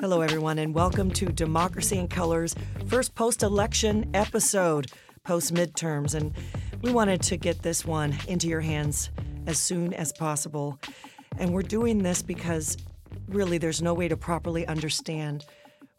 Hello, everyone, and welcome to Democracy in Color's first post election episode, post midterms. And we wanted to get this one into your hands as soon as possible. And we're doing this because really there's no way to properly understand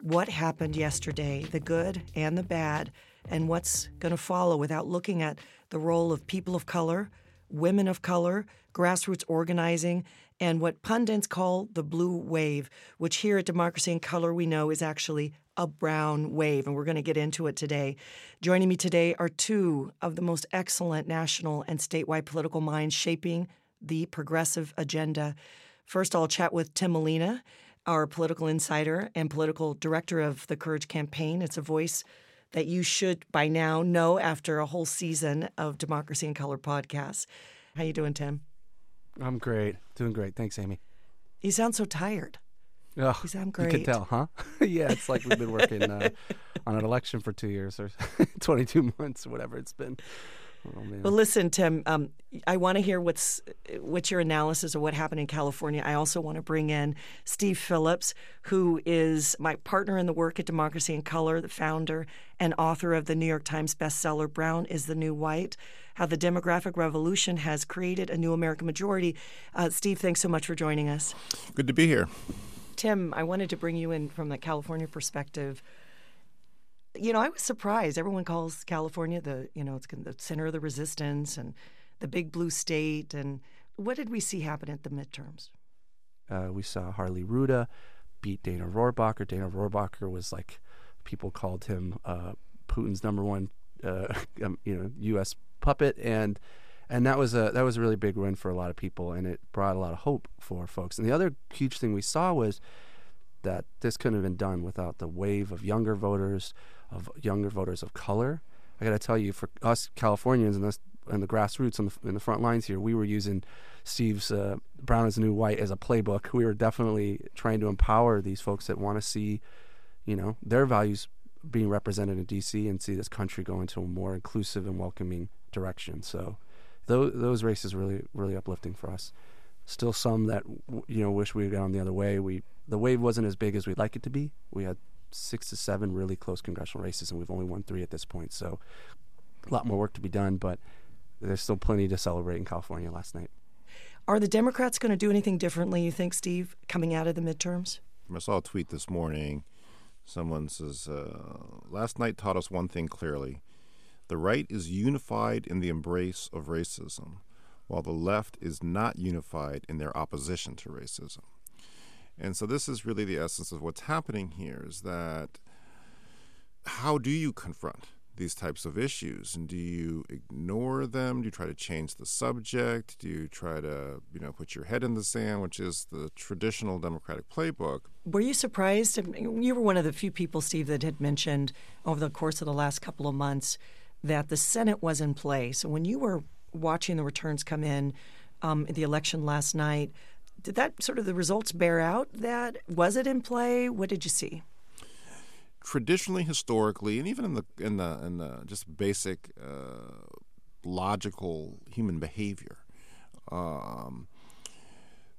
what happened yesterday, the good and the bad, and what's going to follow without looking at the role of people of color, women of color, grassroots organizing, and what pundits call the blue wave, which here at Democracy in Color we know is actually a brown wave, and we're going to get into it today. Joining me today are two of the most excellent national and statewide political minds shaping the progressive agenda. First, I'll chat with Tim Molina, our political insider and political director of the Courage Campaign. It's a voice that you should by now know after a whole season of Democracy in Color podcasts. How you doing, Tim? I'm great. Doing great. Thanks, Aimee. You sound so tired. Oh, you sound great. You can tell, huh? yeah, it's like we've been working uh, on an election for two years or 22 months or whatever it's been. Oh, well, listen, Tim. Um, I want to hear what's what's your analysis of what happened in California. I also want to bring in Steve Phillips, who is my partner in the work at Democracy in Color, the founder and author of the New York Times bestseller "Brown is the New White: How the Demographic Revolution Has Created a New American Majority." Uh, Steve, thanks so much for joining us. Good to be here. Tim, I wanted to bring you in from the California perspective you know, I was surprised. Everyone calls California the, you know, it's the center of the resistance and the big blue state. And what did we see happen at the midterms? Uh, we saw Harley Rouda beat Dana Rohrabacher. Dana Rohrabacher was like, people called him uh, Putin's number one, uh, um, you know, U.S. puppet, and and that was a that was a really big win for a lot of people, and it brought a lot of hope for folks. And the other huge thing we saw was that this couldn't have been done without the wave of younger voters, of younger voters of color. I got to tell you, for us Californians and, us, and the grassroots on the, in the front lines here, we were using Steve's uh, Brown is the New White as a playbook. We were definitely trying to empower these folks that want to see, you know, their values being represented in D.C. and see this country go into a more inclusive and welcoming direction. So, those, those races really, really uplifting for us. Still, some that you know wish we had gone the other way. We the wave wasn't as big as we'd like it to be. We had six to seven really close congressional races, and we've only won three at this point. So a lot more work to be done, but there's still plenty to celebrate in California last night. Are the Democrats going to do anything differently, you think, Steve, coming out of the midterms? I saw a tweet this morning. Someone says, uh, Last night taught us one thing clearly the right is unified in the embrace of racism, while the left is not unified in their opposition to racism. And so this is really the essence of what's happening here is that how do you confront these types of issues? And do you ignore them? Do you try to change the subject? Do you try to you know put your head in the sand which is the traditional democratic playbook? Were you surprised? You were one of the few people steve that had mentioned over the course of the last couple of months that the senate was in play so when you were watching the returns come in um, the election last night did that sort of the results bear out that? Was it in play? What did you see? Traditionally historically and even in the in the in the just basic uh, logical human behavior um,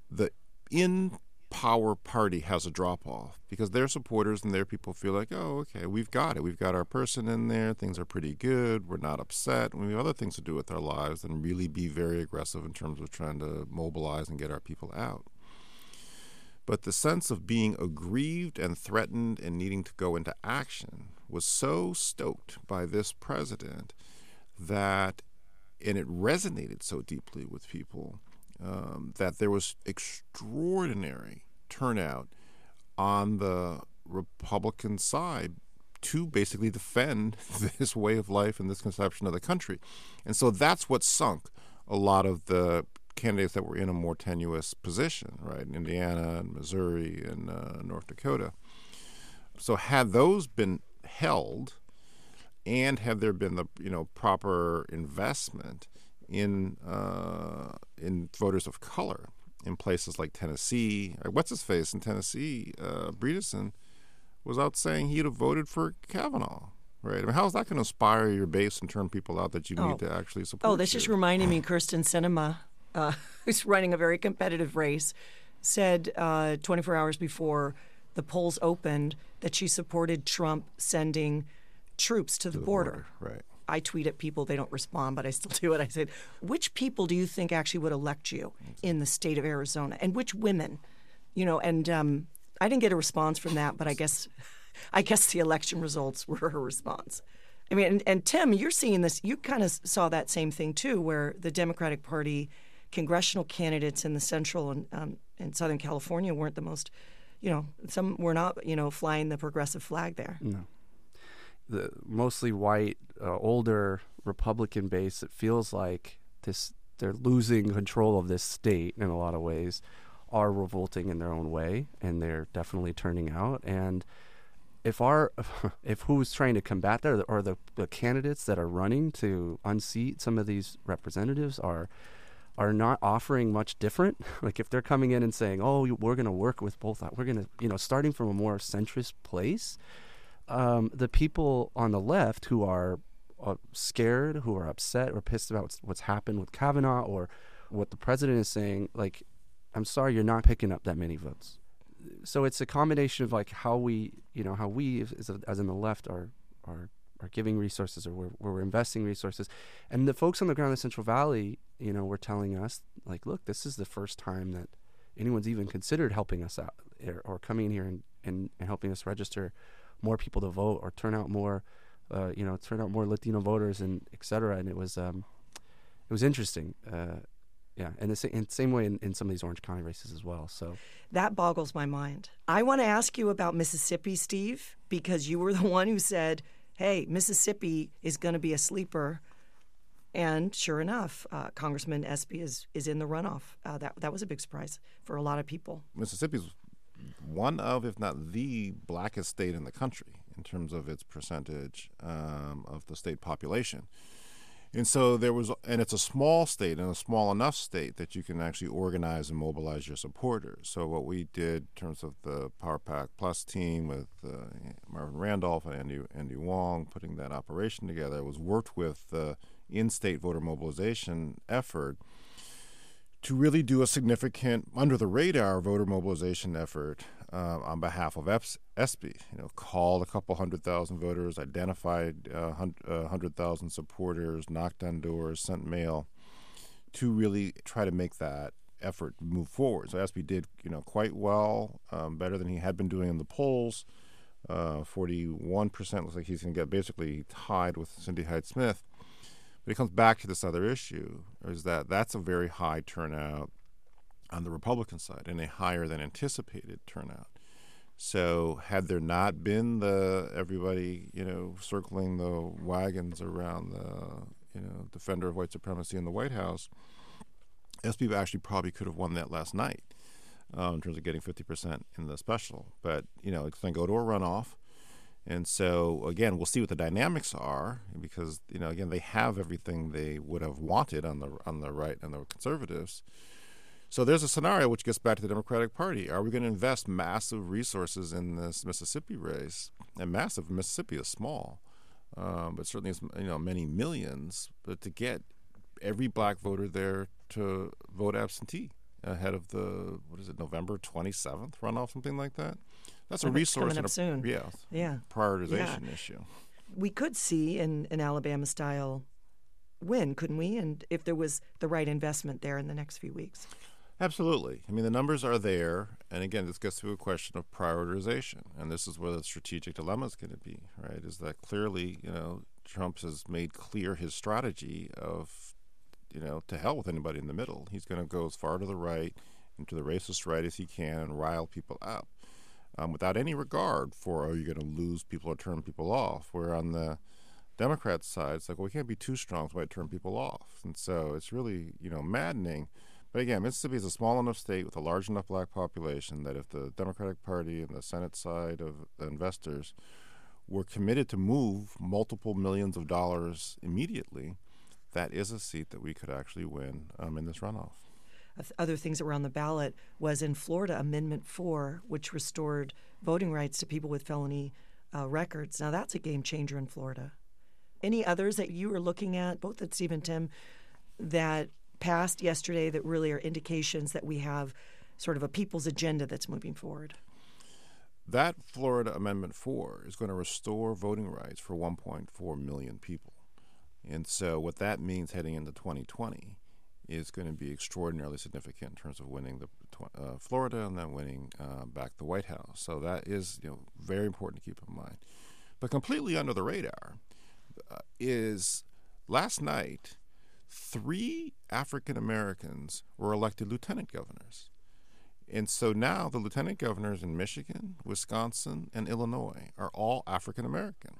the in power party has a drop off because their supporters and their people feel like, oh, okay, we've got it. We've got our person in there. Things are pretty good. We're not upset. We have other things to do with our lives than really be very aggressive in terms of trying to mobilize and get our people out. But the sense of being aggrieved and threatened and needing to go into action was so stoked by this president that, and it resonated so deeply with people um, that there was extraordinary turnout on the Republican side to basically defend this way of life and this conception of the country. And so that's what sunk a lot of the candidates that were in a more tenuous position, right? In Indiana and Missouri and uh, North Dakota. So had those been held, and had there been the you know proper investment in uh, in voters of color in places like Tennessee. What's his face in Tennessee? Uh, Bredesen was out saying he'd have voted for Kavanaugh. Right. I mean, how is that going to inspire your base and turn people out that you oh. need to actually support? Oh, this you? just reminding me, Kyrsten Sinema, uh, who's running a very competitive race, said uh, 24 hours before the polls opened that she supported Trump sending troops to the, the border. border. Right. I tweet at people, they don't respond, but I still do it. I said, which people do you think actually would elect you in the state of Arizona? And which women? You know, and um, I didn't get a response from that, but I guess I guess the election results were her response. I mean, and, and Tim, you're seeing this, you kind of saw that same thing too, where the Democratic Party congressional candidates in the central and, um, and Southern California weren't the most, you know, some were not, you know, flying the progressive flag there. No. The mostly white, uh, older Republican base, it feels like this they're losing control of this state in a lot of ways, are revolting in their own way, and they're definitely turning out. And if our if who's trying to combat that, or the, the candidates that are running to unseat some of these representatives are are not offering much different. like if they're coming in and saying, "Oh, we're going to work with both," we're going to, you know, starting from a more centrist place. Um, the people on the left who are uh, scared, who are upset or pissed about what's, what's happened with Kavanaugh or what the president is saying, like, I'm sorry, you're not picking up that many votes. So it's a combination of like how we, you know, how we as, as in the left are are are giving resources or we're, we're investing resources. And the folks on the ground in the Central Valley, you know, were telling us, like, look, this is the first time that anyone's even considered helping us out or, or coming in here and, and, and, helping us register more people to vote or turn out more, uh, you know, turn out more Latino voters and et cetera. And it was, um, it was interesting. Uh, yeah, and the same, same way in, in some of these Orange County races as well. So that boggles my mind. I want to ask you about Mississippi, Steve, because you were the one who said hey, Mississippi is going to be a sleeper. And sure enough, uh, Congressman Espy is, is in the runoff. Uh, that, that was a big surprise for a lot of people. Mississippi's one of, if not the blackest state in the country in terms of its percentage um, of the state population. And so there was, and it's a small state and a small enough state that you can actually organize and mobilize your supporters. So what we did in terms of the Power PAC Plus team with uh, Marvin Randolph and Andy, Andy Wong putting that operation together was worked with the in-state voter mobilization effort to really do a significant under the radar voter mobilization effort uh, on behalf of Espy. You know, called a couple hundred thousand voters, identified uh, uh, hundred thousand supporters, knocked on doors, sent mail, to really try to make that effort move forward. So Espy did, you know, quite well, um, better than he had been doing in the polls. Uh, forty-one percent looks like he's going to get basically tied with Cindy Hyde Smith. But it comes back to this other issue: is that that's a very high turnout on the Republican side and a higher than anticipated turnout. So had there not been the everybody, you know, circling the wagons around the, you know, defender of white supremacy in the White House, Espy actually probably could have won that last night uh, in terms of getting 50% in the special. But, you know, it's going to go to a runoff. And so, again, we'll see what the dynamics are because, you know, again, they have everything they would have wanted on the on the right and the conservatives. So there's a scenario which gets back to the Democratic Party. Are we going to invest massive resources in this Mississippi race? And massive, Mississippi is small, um, but certainly it's you know many millions. But to get every black voter there to vote absentee ahead of the what is it November 27th runoff, something like that. That's a resource coming up a, soon. Yeah, yeah, prioritization yeah. issue. We could see an, an Alabama style win, couldn't we? And if there was the right investment there in the next few weeks. Absolutely. I mean, the numbers are there. And again, this gets to a question of prioritization. And this is where the strategic dilemma is going to be, right? Is that clearly, you know, Trump has made clear his strategy of, you know, to hell with anybody in the middle. He's going to go as far to the right and to the racist right as he can and rile people up um, without any regard for, are you going to lose people or turn people off? Where on the Democrat side, it's like, well, we can't be too strong, so I turn people off. And so it's really, you know, maddening but again, Mississippi is a small enough state with a large enough black population that if the Democratic Party and the Senate side of the investors were committed to move multiple millions of dollars immediately, that is a seat that we could actually win um, in this runoff. Other things that were on the ballot was in Florida, Amendment 4, which restored voting rights to people with felony uh, records. Now, that's a game changer in Florida. Any others that you were looking at, both at Steve and Tim, that passed yesterday that really are indications that we have sort of a people's agenda that's moving forward? that Florida Amendment 4 is going to restore voting rights for 1.4 million people. And so, what that means heading into 2020 is going to be extraordinarily significant in terms of winning the uh, Florida and then winning uh, back the White House. So that is you know very important to keep in mind. But completely under the radar uh, is last night three African Americans were elected lieutenant governors. And so now the lieutenant governors in Michigan, Wisconsin, and Illinois are all African American.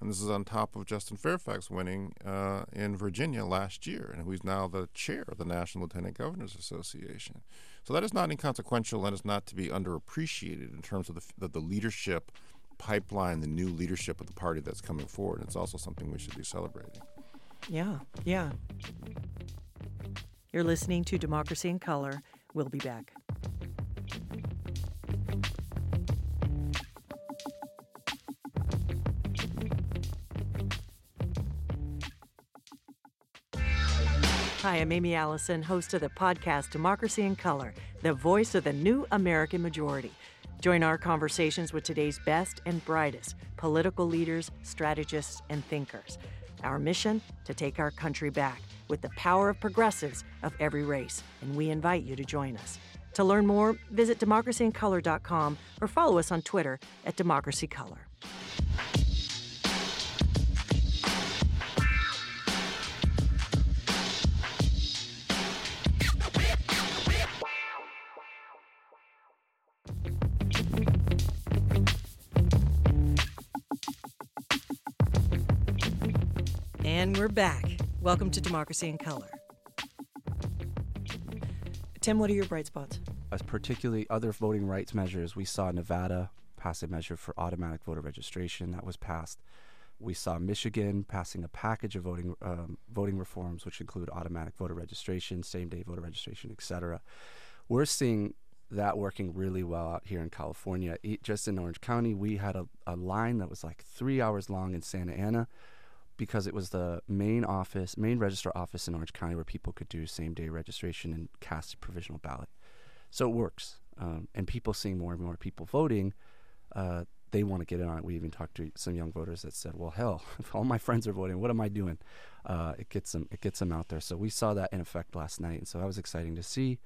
And this is on top of Justin Fairfax winning uh, in Virginia last year, and who's now the chair of the National Lieutenant Governors Association. So that is not inconsequential and is not to be underappreciated in terms of the, the, the leadership pipeline, the new leadership of the party that's coming forward. It's also something we should be celebrating. Yeah, yeah. You're listening to Democracy in Color. We'll be back. Hi, I'm Aimee Allison, host of the podcast Democracy in Color, the voice of the new American majority. Join our conversations with today's best and brightest political leaders, strategists, and thinkers. Our mission to take our country back with the power of progressives of every race, and we invite you to join us. To learn more, visit democracyincolor.com or follow us on Twitter at democracycolor. We're back. Welcome to Democracy in Color. Tim, what are your bright spots? As particularly other voting rights measures, we saw Nevada pass a measure for automatic voter registration that was passed. We saw Michigan passing a package of voting um, voting reforms, which include automatic voter registration, same day voter registration, etc. We're seeing that working really well out here in California. Just in Orange County, we had a, a line that was like three hours long in Santa Ana because it was the main office, main register office in Orange County where people could do same day registration and cast a provisional ballot. So it works. Um, and people seeing more and more people voting, uh, they want to get in on it. We even talked to some young voters that said, "Well, hell, if all my friends are voting, what am I doing?" Uh, it gets them, it gets them out there. So we saw that in effect last night, and so that was exciting to see.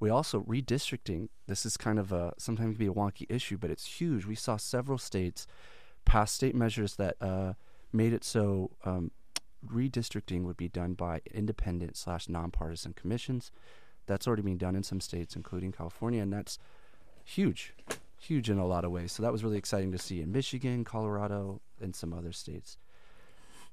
We also redistricting. This is kind of a sometimes can be a wonky issue, but it's huge. We saw several states pass state measures that uh, made it so um, redistricting would be done by independent slash nonpartisan commissions. That's already being done in some states, including California, and that's huge, huge in a lot of ways. So that was really exciting to see in Michigan, Colorado, and some other states.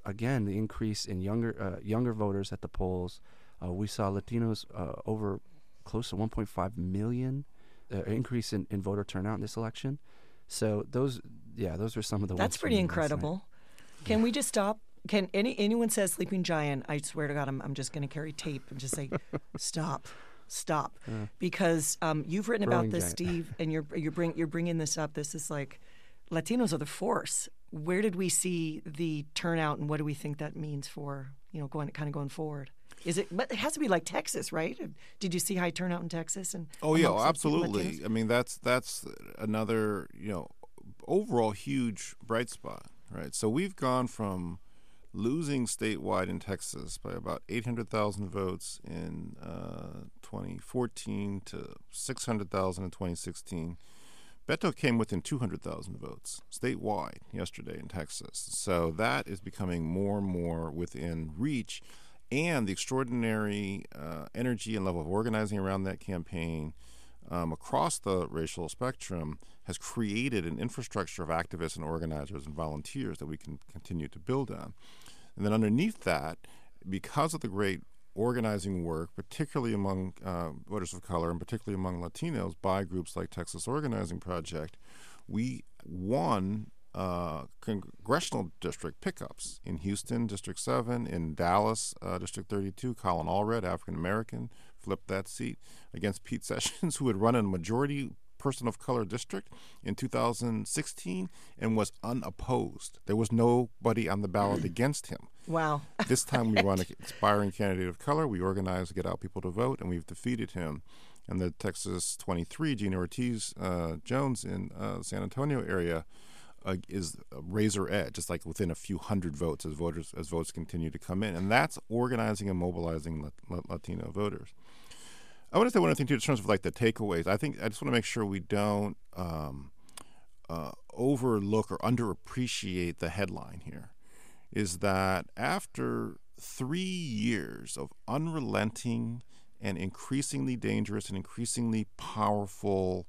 Again, the increase in younger uh, younger voters at the polls. Uh, we saw Latinos uh, over close to 1.5 million uh, increase in, in voter turnout in this election. So those, yeah, those are some of the. That's pretty incredible. Can we just stop? Can any anyone says sleeping giant? I swear to God, I'm I'm just going to carry tape and just say, stop, stop, uh, because um, you've written about this, giant. Steve, and you're you're bring you're bringing this up. This is like Latinos are the force. Where did we see the turnout, and what do we think that means for you know going kind of going forward? Is it? But it has to be like Texas, right? Did you see high turnout in Texas? And oh yeah, absolutely. I mean that's that's another you know overall huge bright spot right? So we've gone from losing statewide in Texas by about 800,000 votes in uh, 2014 to 600,000 in 2016. Beto came within 200,000 votes statewide yesterday in Texas. So that is becoming more and more within reach. And the extraordinary uh, energy and level of organizing around that campaign um, across the racial spectrum has created an infrastructure of activists and organizers and volunteers that we can continue to build on. And then underneath that, because of the great organizing work, particularly among uh, voters of color and particularly among Latinos by groups like Texas Organizing Project, we won uh, congressional district pickups in Houston, District 7, in Dallas, uh, District 32. Colin Allred, African American, flipped that seat against Pete Sessions, who had run in a majority person of color district in 2016 and was unopposed. There was nobody on the ballot against him. Wow. this time we run an aspiring candidate of color. We organize to get out people to vote, and we've defeated him and the Texas 23, Gina Ortiz uh, Jones in uh, San Antonio area, uh, is razor edge, just like within a few hundred votes as voters as votes continue to come in, and that's organizing and mobilizing Latino voters. I want to say one other thing too, in terms of like the takeaways. I think I just want to make sure we don't um, uh, overlook or underappreciate the headline here. Is that after three years of unrelenting and increasingly dangerous and increasingly powerful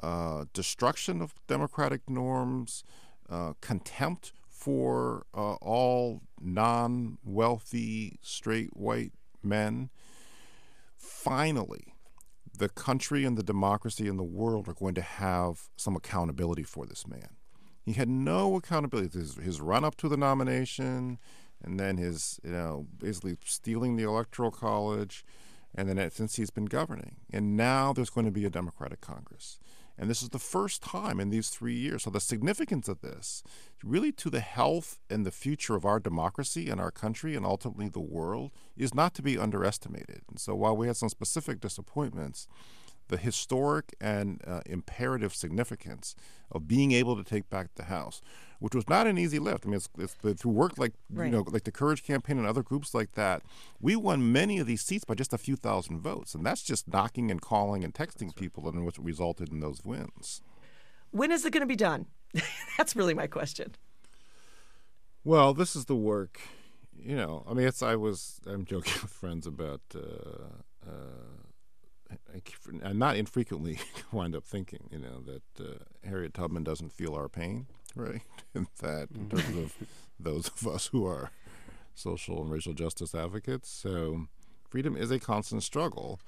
uh, destruction of democratic norms, uh, contempt for uh, all non wealthy straight white men. Finally, the country and the democracy and the world are going to have some accountability for this man. He had no accountability. His, his run up to the nomination, and then his, you know, basically stealing the electoral college, and then since he's been governing. And now there's going to be a Democratic Congress. And this is the first time in these three years. So, the significance of this, really to the health and the future of our democracy and our country and ultimately the world, is not to be underestimated. And so, while we had some specific disappointments, the historic and uh, imperative significance of being able to take back the House, which was not an easy lift. I mean, it's, it's through work like right. you know, like the Courage Campaign and other groups like that. We won many of these seats by just a few thousand votes, and that's just knocking and calling and texting people, and what resulted in those wins. When is it going to be done? that's really my question. Well, this is the work. You know, I mean, it's. I was. I'm joking with friends about. Uh, uh, I, not infrequently wind up thinking, you know, that uh, Harriet Tubman doesn't feel our pain, right? and that in terms of those of us who are social and racial justice advocates. So freedom is a constant struggle.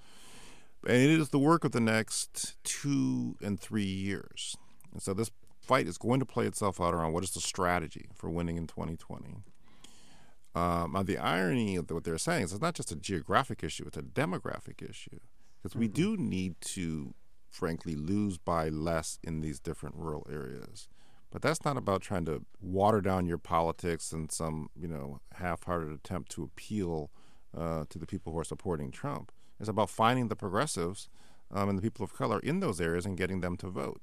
And it is the work of the next two and three years. And so this fight is going to play itself out around what is the strategy for winning in 2020. Um, the irony of what they're saying is it's not just a geographic issue, it's a demographic issue because we mm-hmm. do need to, frankly, lose by less in these different rural areas. But that's not about trying to water down your politics and some, you know, half-hearted attempt to appeal uh, to the people who are supporting Trump. It's about finding the progressives um, and the people of color in those areas and getting them to vote.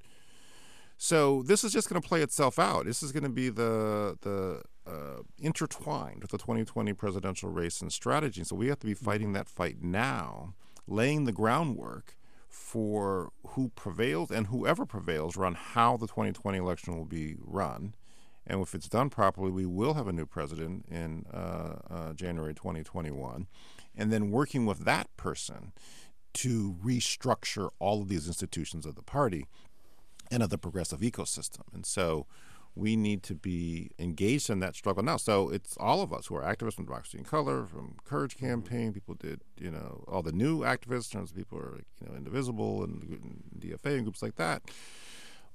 So this is just going to play itself out. This is going to be the the uh, intertwined with the 2020 presidential race and strategy. So we have to be fighting that fight now laying the groundwork for who prevails and whoever prevails run how the 2020 election will be run. And if it's done properly, we will have a new president in uh, uh, January 2021. And then working with that person to restructure all of these institutions of the party and of the progressive ecosystem. And so we need to be engaged in that struggle now. So it's all of us who are activists from Democracy in Color, from Courage. Campaign. People did, you know, all the new activists, in terms of people are, you know, Indivisible and, and DFA and groups like that.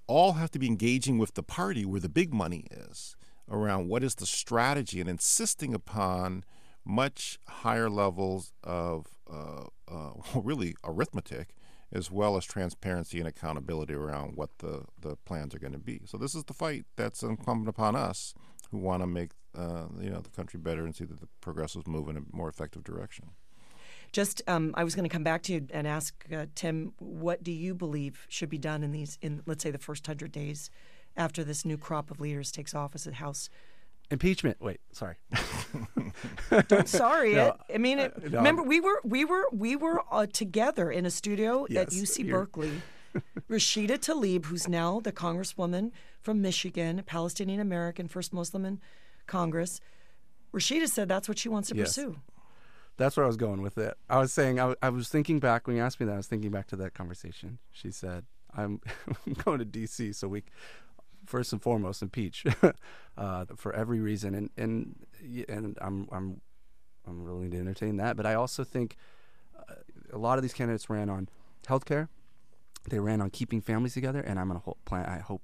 All have to be engaging with the party where the big money is around what is the strategy and insisting upon much higher levels of uh, uh, really arithmetic as well as transparency and accountability around what the, the plans are going to be. So this is the fight that's incumbent upon us who want to make uh, you know the country better and see that the progressives move in a more effective direction. Just, um, I was going to come back to you and ask uh, Tim, what do you believe should be done in these, in let's say, the first hundred days after this new crop of leaders takes office at House impeachment. Wait, sorry. Don't sorry no, it. I mean, it, uh, no, remember we were we were we were uh, together in a studio yes, at UC Berkeley. Rashida Tlaib, who's now the congresswoman from Michigan, Palestinian American, first Muslim in Congress. Rashida said that's what she wants to yes. pursue. That's where I was going with it. I was saying, I, I was thinking back when you asked me that, I was thinking back to that conversation. She said, I'm, I'm going to DC so we first and foremost impeach uh, for every reason, and and and I'm I'm I'm willing to entertain that. But I also think uh, a lot of these candidates ran on healthcare, they ran on keeping families together, and I'm going to plan. I hope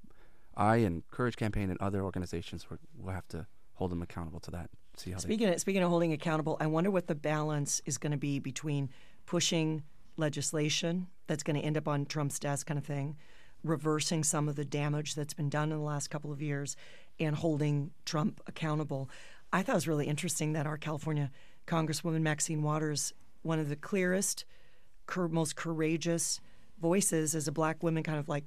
I and Courage Campaign and other organizations will have to hold them accountable to that. See how speaking of, speaking of holding accountable, I wonder what the balance is going to be between pushing legislation that's going to end up on Trump's desk, kind of thing, reversing some of the damage that's been done in the last couple of years and holding Trump accountable. I thought it was really interesting that our California Congresswoman Maxine Waters, one of the clearest cur- most courageous voices as a black woman, kind of like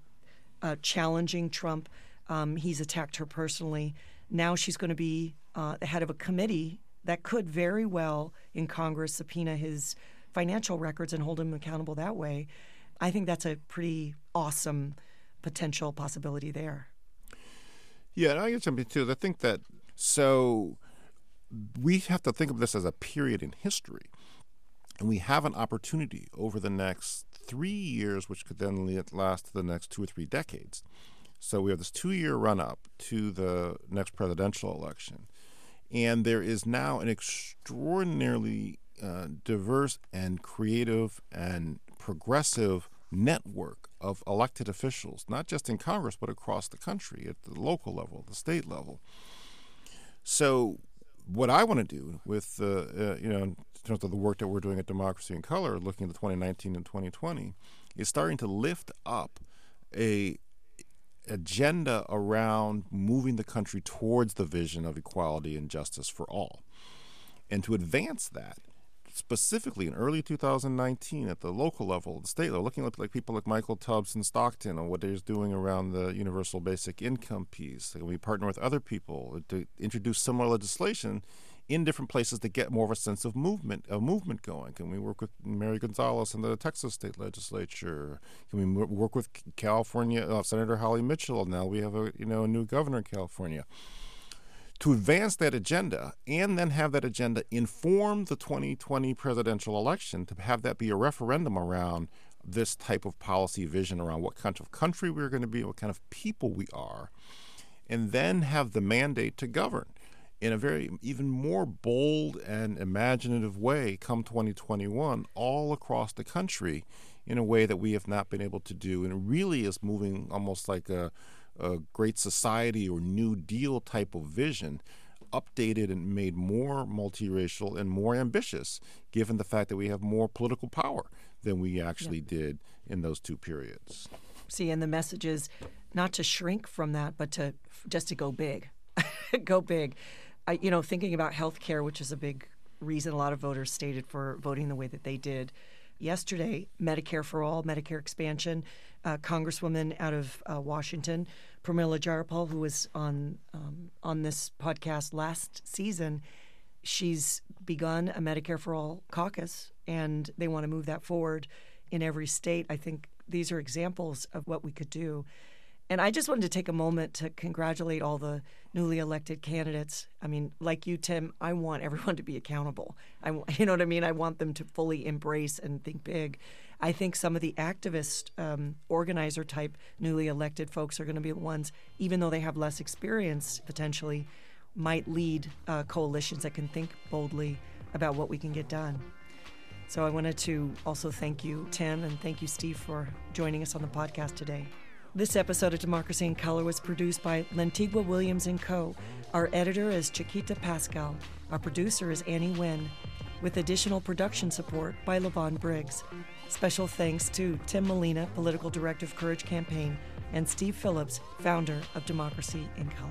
uh, challenging Trump. Um, he's attacked her personally. Now she's going to be uh, the head of a committee that could very well in Congress subpoena his financial records and hold him accountable that way. I think that's a pretty awesome potential possibility there. Yeah, and I get something too. I think that so we have to think of this as a period in history. And we have an opportunity over the next three years, which could then last the next two or three decades. So we have this two year run up to the next presidential election. And there is now an extraordinarily uh, diverse and creative and progressive network of elected officials, not just in Congress, but across the country at the local level, the state level. So, what I want to do with, uh, uh, you know, in terms of the work that we're doing at Democracy in Color, looking at the 2019 and 2020, is starting to lift up a agenda around moving the country towards the vision of equality and justice for all. And to advance that, specifically in early 2019 at the local level, the state level, looking at like people like Michael Tubbs in Stockton and what he's doing around the universal basic income piece. And we partner with other people to introduce similar legislation in different places to get more of a sense of movement, a movement going. Can we work with Mary Gonzalez in the Texas state legislature? Can we work with California uh, Senator Holly Mitchell? Now we have a you know a new governor in California to advance that agenda and then have that agenda inform the 2020 presidential election to have that be a referendum around this type of policy vision around what kind of country we're going to be, what kind of people we are, and then have the mandate to govern in a very even more bold and imaginative way come 2021 all across the country in a way that we have not been able to do and it really is moving almost like a a great society or New Deal type of vision, updated and made more multiracial and more ambitious, given the fact that we have more political power than we actually yeah. did in those two periods. See, and the message is not to shrink from that, but to just to go big, go big. I, you know, thinking about health care, which is a big reason a lot of voters stated for voting the way that they did yesterday. Medicare for all, Medicare expansion. Uh, Congresswoman out of uh, Washington Pramila Jayapal, who was on um, on this podcast last season, she's begun a Medicare for All caucus, and they want to move that forward in every state. I think these are examples of what we could do. And I just wanted to take a moment to congratulate all the newly elected candidates. I mean, like you, Tim, I want everyone to be accountable. I, you know what I mean? I want them to fully embrace and think big. I think some of the activist um, organizer type newly elected folks are going to be the ones, even though they have less experience potentially, might lead uh, coalitions that can think boldly about what we can get done. So I wanted to also thank you, Tim, and thank you, Steve, for joining us on the podcast today. This episode of Democracy in Color was produced by Lantigua Williams and Co. Our editor is Chiquita Pascal. Our producer is Annie Wynn, with additional production support by Levon Briggs. Special thanks to Tim Molina, Political Director of Courage Campaign, and Steve Phillips, founder of Democracy in Color.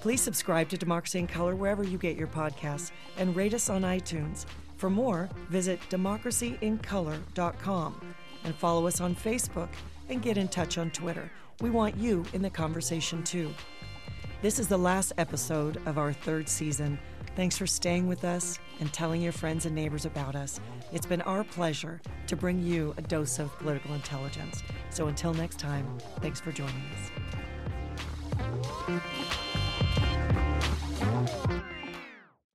Please subscribe to Democracy in Color wherever you get your podcasts and rate us on iTunes. For more, visit democracyincolor.com and follow us on Facebook and get in touch on Twitter. We want you in the conversation too. This is the last episode of our third season. Thanks for staying with us and telling your friends and neighbors about us. It's been our pleasure to bring you a dose of political intelligence. So until next time, thanks for joining us.